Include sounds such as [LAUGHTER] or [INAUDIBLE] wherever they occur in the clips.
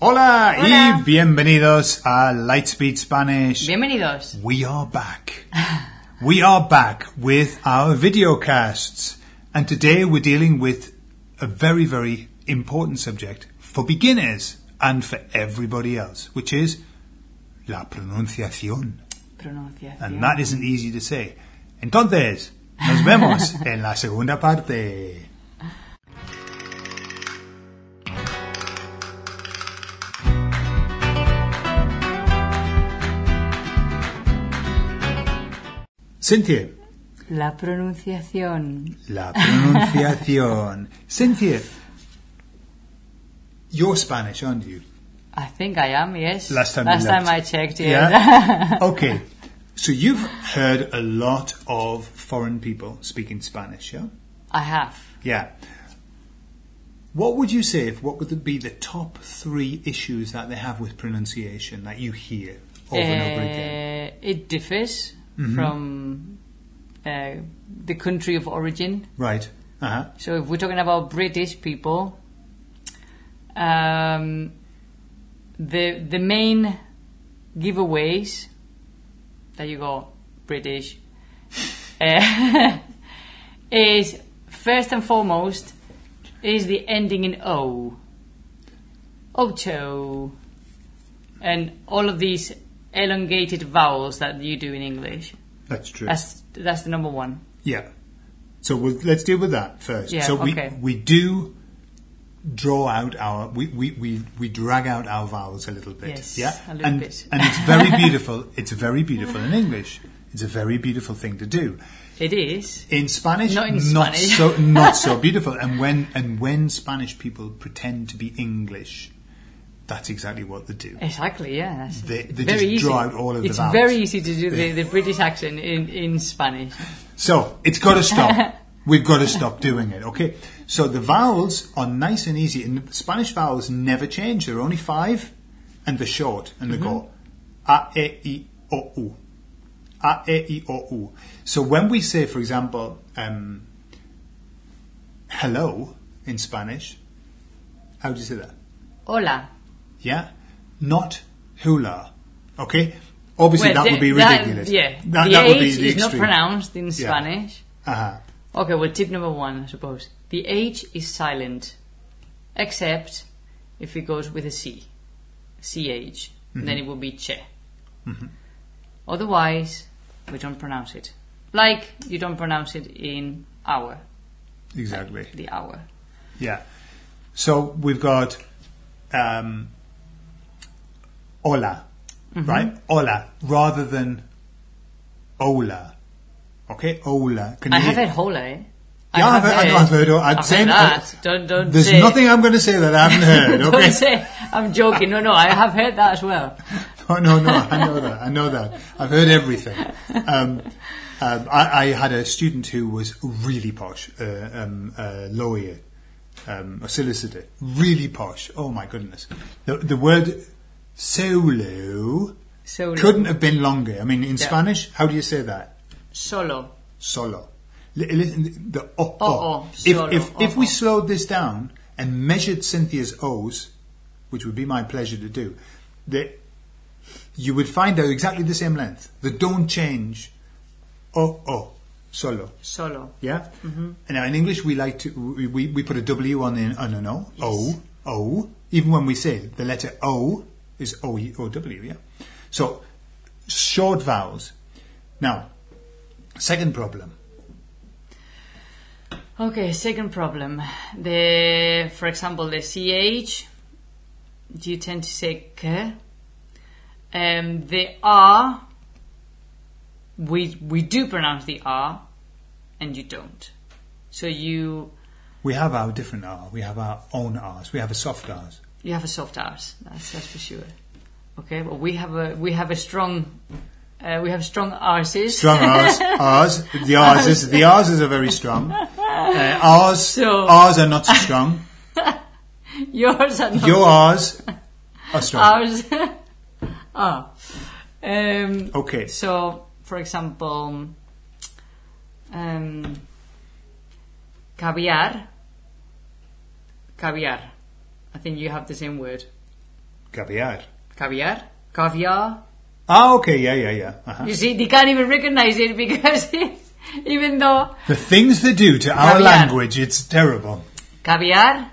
Hola, Hola. y bienvenidos a Lightspeed Spanish. Bienvenidos. We are back. we are back with our videocasts. And today we're dealing with a very, very important subject for beginners and for everybody else, which is la pronunciación. Pronunciación. And that isn't easy to say. Entonces, nos vemos en la segunda parte. Cynthia, La pronunciación. la pronunciación. [LAUGHS] Cynthia, you're Spanish, aren't you? I think I am, yes. Last time, Last time. I checked, yeah. [LAUGHS] okay. So you've heard a lot of foreign people speaking Spanish, yeah? I have. Yeah. What would you say if what would be the top three issues that they have with pronunciation that you hear over and over again? Uh, it differs Mm-hmm. from uh, the country of origin. Right. Uh huh. So if we're talking about British people, um, the the main giveaways that you go British [LAUGHS] uh, [LAUGHS] is first and foremost is the ending in O, ocho, and all of these elongated vowels that you do in English. That's true. That's that's the number one. yeah. So we'll, let's deal with that first. Yeah, so we okay. we do draw out our we, we, we, we drag out our vowels a little bit. Yes, yeah. a little and, bit. and it's very [LAUGHS] beautiful. It's very beautiful in English. It's a very beautiful thing to do. It is. In Spanish, Not in Spanish. so not so [LAUGHS] beautiful. And when and when Spanish people pretend to be English, that's exactly what they do. Exactly, yeah. They- they very just easy. draw out all of the vowels. it's very easy to do the, the British accent in, in Spanish. So it's got to stop. [LAUGHS] We've got to stop doing it. Okay. So the vowels are nice and easy, and Spanish vowels never change. There are only five, and they're short, and they go a e i o u, a e i o u. So when we say, for example, um, hello in Spanish, how do you say that? Hola. Yeah, not hula. Okay. Obviously, Well, that would the- be that- ridiculous. yeah. that, the that H would be the is not pronounced in Spanish. Uh-huh. Okay, well, tip number one, I suppose. The H is silent, except if it goes with a C. CH. Mm-hmm. Then it will be che. Otherwise, we don't pronounce it. Like you don't pronounce it in hour. Exactly. The hour. Yeah. So we've got um, hola, Mm-hmm. right? Hola, rather than hola. Okay, hola. Can I have hear- heard hola, eh? Yeah, I've heard, I I've heard. I've saying heard that. Don't, don't There's say, nothing I'm going to say that I haven't heard. [LAUGHS] Don't Okay. say I'm joking. No, no, I have heard that as well. [LAUGHS] No, no, no. I know that. I know that. I've heard everything. Um, um, I, I had a student who was really posh, uh, um, a lawyer, um, a solicitor, really posh. Oh my goodness. The, the word solo Solo. couldn't have been longer. I mean, in Yeah. Spanish, how do you say that? Solo. Solo. The o, Oh, oh, If, if, if we slowed this down and measured Cynthia's O's, which would be my pleasure to do, that you would find out exactly the same length. They don't change. Oh, oh, solo. Solo. Yeah? Mm-hmm. And now in English, we like to, we, we, we put a W on, the, on an O. O. O. Even when we say the letter O is O, O W, yeah? So, short vowels. Now, second problem. Okay, second problem. The, for example, the ch, do you tend to say k. Um, the r, we we do pronounce the r, and you don't. So you We have our different R. We have our own R's. We have a soft R's. You have a soft r's. That's that's for sure. Okay, well we have a we have a strong uh, we have strong r's. Strong R's. [LAUGHS] R's. The R's is, the R's are very strong. Uh, R's, So- R's are not so strong. [LAUGHS] Yours are not Your R's are strong. ours. ah. [LAUGHS] Um, Okay. So, for example, um, caviar. Caviar. I think you have the same word. Caviar. Caviar, caviar. Ah, okay, yeah, yeah, yeah. Uh-huh. You see, they can't even recognize it because [LAUGHS] even though The things they do to our language, it's terrible. caviar,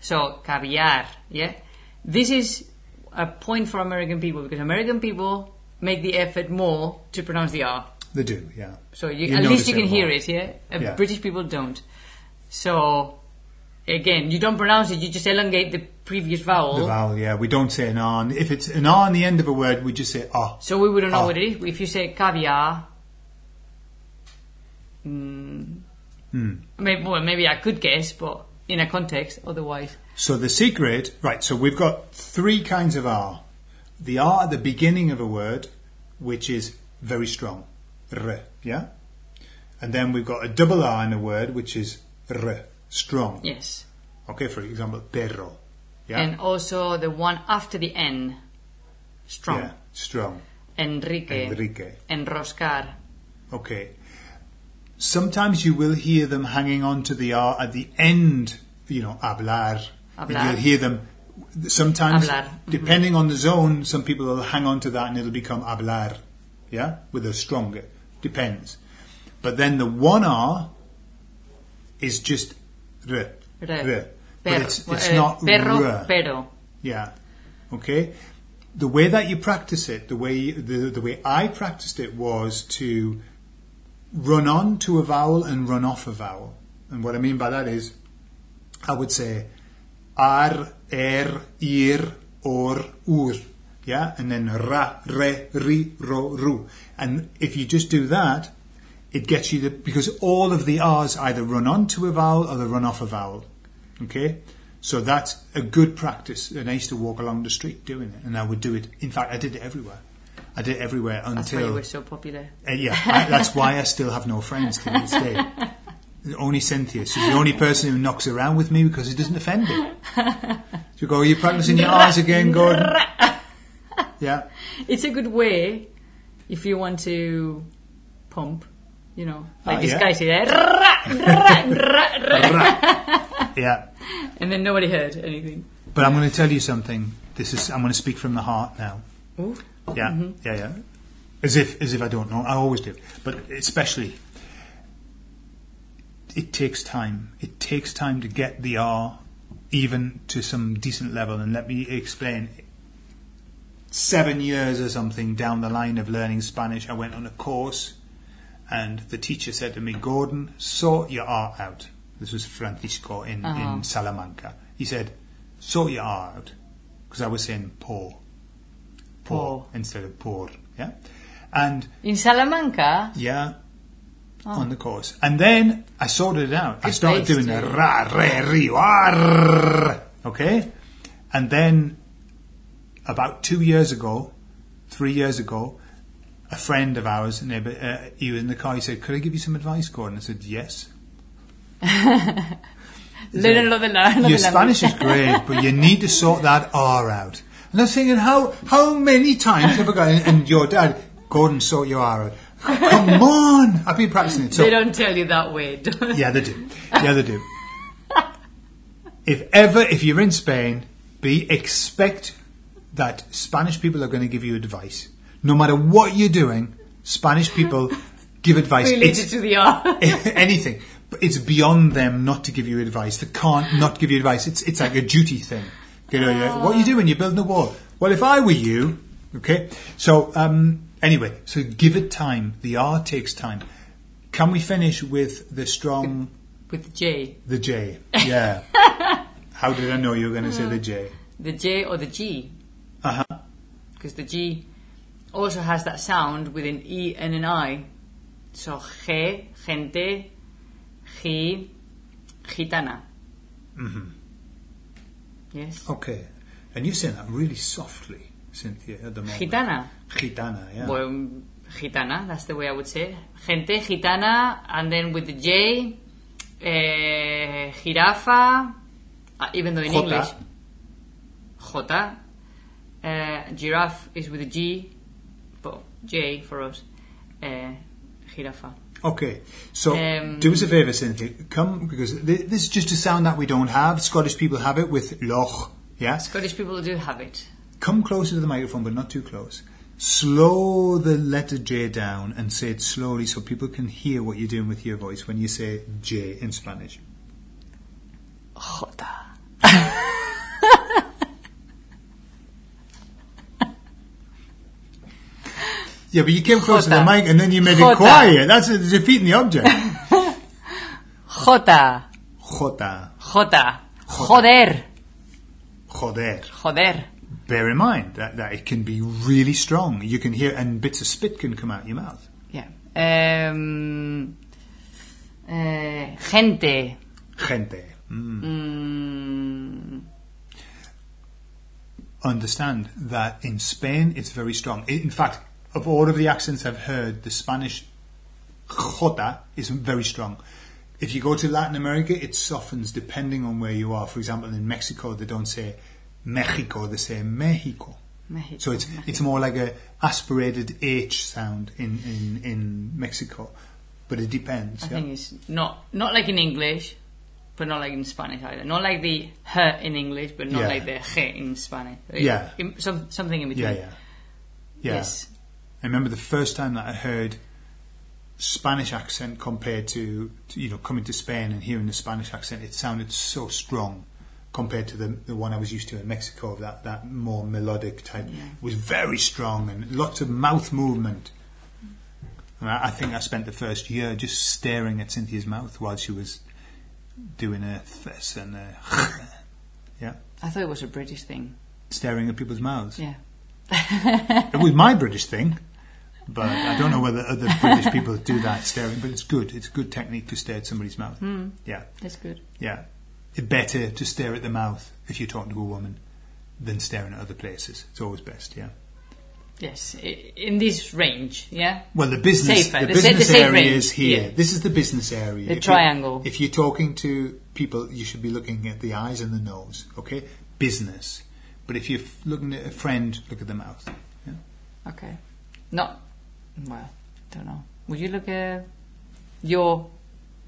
so caviar, yeah. This is a point for American people because American people make the effort more to pronounce the R. They do, yeah. So you, You at least you can hear it, yeah? Uh, Yeah. British people don't. So, again, you don't pronounce it, you just elongate the previous vowel. The vowel, yeah. We don't say an R. If it's an R on the end of a word, we just say ah. So we wouldn't know Ah. what it is. If you say caviar, mm, Hmm. maybe, well, maybe I could guess, but in a context, otherwise. So the secret, right, so we've got three kinds of R. The R at the beginning of a word, which is very strong. R, yeah? And then we've got a double R in a word, which is R, strong. Yes. Okay, for example, perro. Yeah? And also the one after the N, strong. Yeah, strong. Enrique. Enrique. Enroscar. Okay. Sometimes you will hear them hanging on to the R at the end, you know, hablar. Hablar. You'll hear them sometimes, Hablar. Mm-hmm. depending on the zone, some people will hang on to that and it'll become hablar. Yeah? With a stronger. Depends. But then the one R is just R. Re. But Per- it's, it's uh, not perro, pero. Yeah. Okay. The way that you practice it, the way the, the way I practiced it was to run on to a vowel and run off a vowel. And what I mean by that is, I would say ar, er, ir, or, ur. Yeah, and then ra, re, ri, ro, ru. And if you just do that, it gets you the because all of the r's either run onto a vowel or they run off a vowel. Okay, so that's a good practice. And I used to walk along the street doing it, and I would do it. In fact, I did it everywhere. I did it everywhere That's why you until were so popular. uh, yeah. I, that's why I still have no friends to this day. [LAUGHS] Only Cynthia. She's the only person who knocks around with me because it doesn't offend her. She [LAUGHS] go, "Are you practicing your R's again, Gordon?" [LAUGHS] Yeah. It's a good way if you want to pump, you know, like Ah, this yeah. guy said, "Ra, ra, ra, ra," Yeah. and then nobody heard anything. But I'm going to tell you something. This is I'm going to speak from the heart now. Ooh. Yeah, yeah, yeah. As if as if I don't know. I always do. But especially it takes time. It takes time to get the R even to some decent level and let me explain. Seven years or something down the line of learning Spanish, I went on a course and the teacher said to me, Gordon, sort your R out. This was Francisco in, Uh-huh. in Salamanca. He said, sort your R out. Because I was saying poor. Poor instead of poor. Yeah? And In Salamanca, yeah, on the course. And then I sorted it out. I started doing the ra, re, ri, war, okay? And then about two years ago, three years ago, a friend of ours, a neighbour, uh, he was in the car, he said, could I give you some advice, Gordon? I said, yes. de la, lo Your Spanish is great, but you need to sort that R out. And I was thinking, how how many times have I got? And, and your dad, Gordon, sort your R out. Come on, I've been practicing it. So They don't tell you that way. don't- yeah, they do. Yeah, they do. if ever, if you're in Spain, be expect that Spanish people are going to give you advice. No matter what you're doing, Spanish people [LAUGHS] give advice. Related It's- to the R. [LAUGHS] anything. But it's beyond them not to give you advice. They can't not give you advice. It's it's like a duty thing. You know, you're- what are you doing? You're building a wall. Well, if I were you, okay. So um, anyway, so give it time. The R takes time. Can we finish with the strong, With the J. the J? [LAUGHS] Yeah. How did I know you were going to say the J? The J or the G. Uh huh. Because the G also has that sound with an E and an I. So, G, gente, G, gitana. hmm Yes. Okay. And you're saying that really softly, Cynthia, at the moment. Gitana. Gitana, yeah. Well, gitana, that's the way I would say it. Gente, gitana, and then with the J, eh, jirafa, uh, even though in Jota. English, Jota. uh, giraffe is with a G, J for us, uh. Okay, so Um, do us a favour, Cynthia. Come, because th- this is just a sound that we don't have. Scottish people have it with loch, yeah? Scottish people do have it. come closer to the microphone, but not too close. Slow the letter J down and say it slowly so people can hear what you're doing with your voice when you say J in Spanish. Yeah, but you came close to the mic and then you made it quiet. That's uh, defeating the object. Jota. Jota. Jota. Joder. Joder. Joder. Bear in mind that, that it can be really strong. You can hear, and bits of spit can come out your mouth. Yeah. Um, eh, gente. Gente. Mm. Mm, Understand that in Spain it's very strong. In fact, of all of the accents I've heard, the Spanish jota is very strong. If you go to Latin America, it softens depending on where you are. For example, in Mexico, they don't say Mexico, they say Mexico. Mexico. So it's it's more like a aspirated H sound in, in, in Mexico, but it depends. I yeah? think it's not not like in English, but not like in Spanish either. Not like the h in English, but not Yeah. like the h in Spanish. Yeah. In- some, something in between. yeah, yeah, yeah. Yes. I remember the first time that I heard Spanish accent compared to, to you know coming to Spain and hearing the Spanish accent. It sounded so strong compared to the the one I was used to in Mexico. That that more melodic type Yeah. it was very strong and lots of mouth movement. And I, I think I spent the first year just staring at Cynthia's mouth while she was doing a this and a [LAUGHS] yeah, I thought it was a British thing. staring at people's mouths. Yeah. It was my British thing, but I don't know whether other British people do that staring. But it's good. It's a good technique to stare at somebody's mouth. Mm, Yeah, that's good. yeah. It's better to stare at the mouth if you're talking to a woman than staring at other places. It's always best. Yeah. Yes. In this range, yeah? Well, the business, Safer. the The sa- the business area range, is here. yeah. This is the business area. The If you- triangle. If you're talking to people, you should be looking at the eyes and the nose. Okay, business. But if you're looking at a friend, look at the mouth. Yeah. Okay. Not, well, don't know. Would you look at your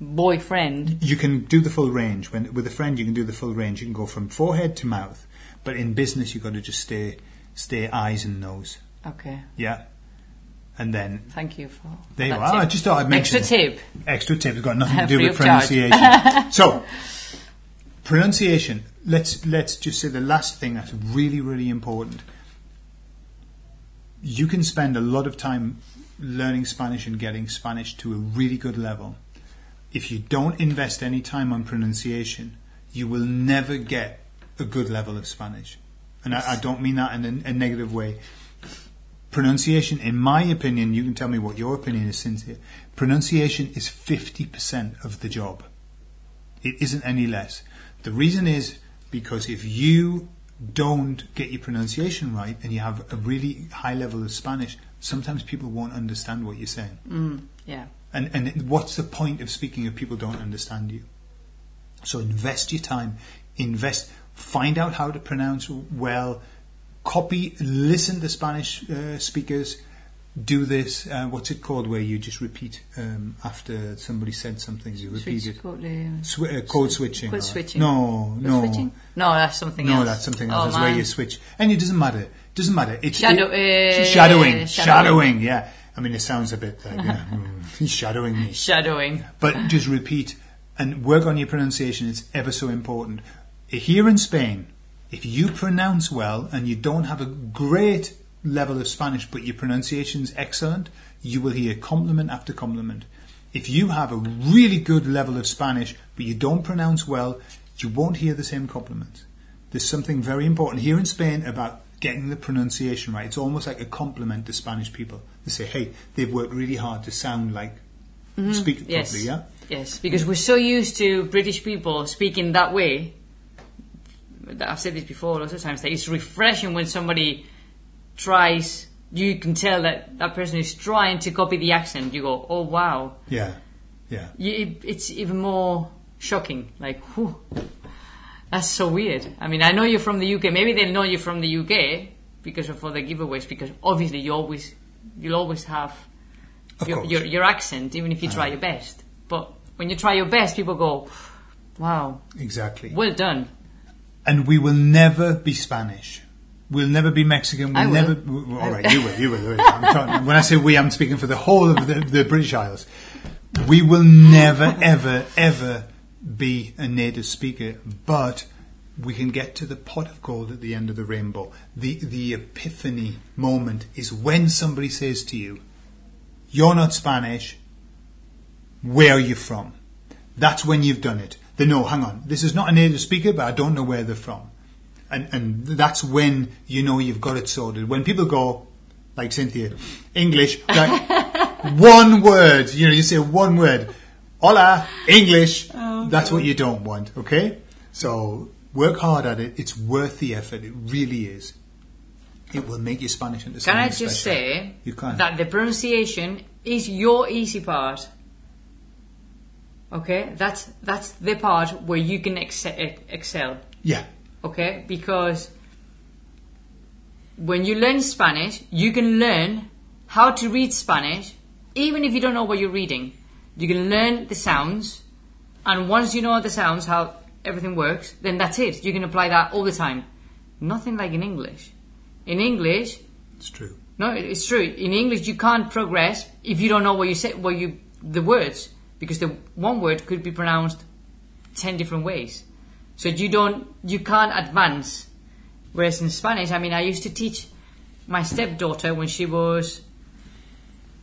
boyfriend? You can do the full range. When with a friend, you can do the full range. You can go from forehead to mouth. But in business, you've got to just stay, stay eyes and nose. Okay. Yeah. And then Thank you for there you that are. I just thought I'd mention Extra tip. Extra tip It's got nothing [LAUGHS] to do with pronunciation. [LAUGHS] so, pronunciation. Let's let's just say the last thing that's really really important. You can spend a lot of time learning Spanish and getting Spanish to a really good level. If you don't invest any time on pronunciation, you will never get a good level of Spanish. And I, I don't mean that in a, a negative way pronunciation, in my opinion, you can tell me what your opinion is, Cynthia. Pronunciation is 50% of the job. It isn't any less. The reason is because if you don't get your pronunciation right and you have a really high level of Spanish, sometimes people won't understand what you're saying. Mm, yeah. And, and what's the point of speaking if people don't understand you? So invest your time, invest, find out how to pronounce well, copy, listen to Spanish uh, speakers, do this. Uh, what's it called where you just repeat um, after somebody said something, you repeat Switch it. code, uh, Swi- uh, code switching. Code switching. No, code no. switching? No, that's something No, else. No, that's something else. Oh, else. That's where you switch, and it doesn't matter. It doesn't matter. It's Shadow- it- uh, shadowing, shadowing. shadowing. Yeah, I mean, it sounds a bit like uh, mm, [LAUGHS] he's shadowing me. Shadowing. But just repeat and work on your pronunciation. It's ever so important. Here in Spain, if you pronounce well and you don't have a great level of Spanish, but your pronunciation's excellent, you will hear compliment after compliment. If you have a really good level of Spanish, but you don't pronounce well, you won't hear the same compliments. There's something very important here in Spain about getting the pronunciation right. It's almost like a compliment to Spanish people. They say, hey, they've worked really hard to sound like, speak Mm-hmm. Yes. properly, yeah? Yes, because we're so used to British people speaking that way. I've said this before lots of times. That it's refreshing when somebody tries. You can tell that that person is trying to copy the accent. You go, "Oh wow!" Yeah, yeah. You, it, it's even more shocking. Like, whew, that's so weird. I mean, I know you're from the UK. Maybe they know you're from the UK because of all the giveaways. Because obviously, you always you'll always have your, your your accent, even if you try uh-huh. your best. But when you try your best, people go, "Wow, Exactly. well done." And we will never be Spanish. We'll never be Mexican. We'll I will. never. w- w- All right, you will. You will. I'm talking, [LAUGHS] when I say we, I'm speaking for the whole of the, the British Isles. We will never, ever, ever be a native speaker, but we can get to the pot of gold at the end of the rainbow. The the epiphany moment is when somebody says to you, "You're not Spanish. Where are you from?" That's when you've done it. They know, hang on, this is not a native speaker, but I don't know where they're from. And, and that's when you know you've got it sorted. When people go, like Cynthia, English, like [LAUGHS] one word, you know, you say one word, hola, English, oh, that's what you don't want, okay? So work hard at it. It's worth the effort. It really is. It will make your Spanish into Can I just special. say You can. that the pronunciation is your easy part? Okay, that's that's the part where you can ex- excel. Yeah. Okay, because when you learn Spanish, you can learn how to read Spanish, even if you don't know what you're reading. You can learn the sounds, and once you know the sounds, how everything works, then that's it. You can apply that all the time. Nothing like in English. In English, It's true. no, it's true. In English, you can't progress if you don't know what you say, what you the words, because the one word could be pronounced ten different ways. So you don't, you can't advance. Whereas in Spanish, I mean, I used to teach my stepdaughter when she was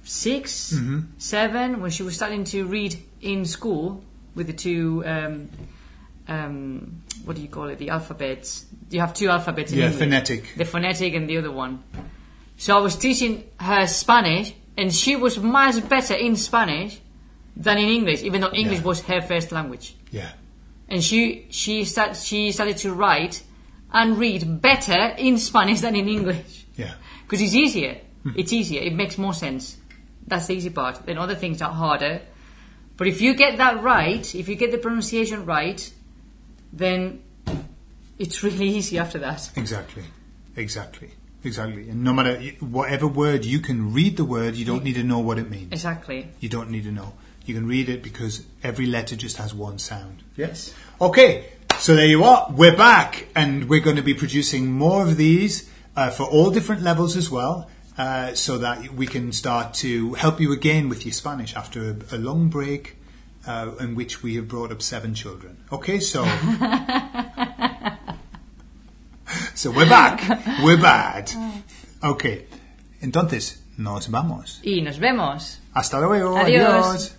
6 seven, when she was starting to read in school with the two. Um, um, what do you call it? The alphabets. You have two alphabets in Yeah, English. phonetic. The phonetic and the other one. So I was teaching her Spanish, and she was much better in Spanish than in English, even though English Yeah. was her first language. Yeah. And she she start, she started to write and read better in Spanish than in English Yeah. because it's easier. Hmm. It's easier. It makes more sense. That's the easy part. Then other things are harder. But if you get that right, if you get the pronunciation right, then it's really easy after that. Exactly, exactly, exactly. And no matter whatever word you can read the word, you don't need to know what it means. Exactly. You don't need to know. You can read it because every letter just has one sound. Yes. Okay, so there you are. We're back, and we're going to be producing more of these uh, for all different levels as well, uh, so that we can start to help you again with your Spanish after a, a long break. Uh, in which we have brought up seven children. Okay, so [LAUGHS] so we're back. We're bad. Okay, entonces nos vamos. Y nos vemos. Hasta luego. Adiós. Adiós.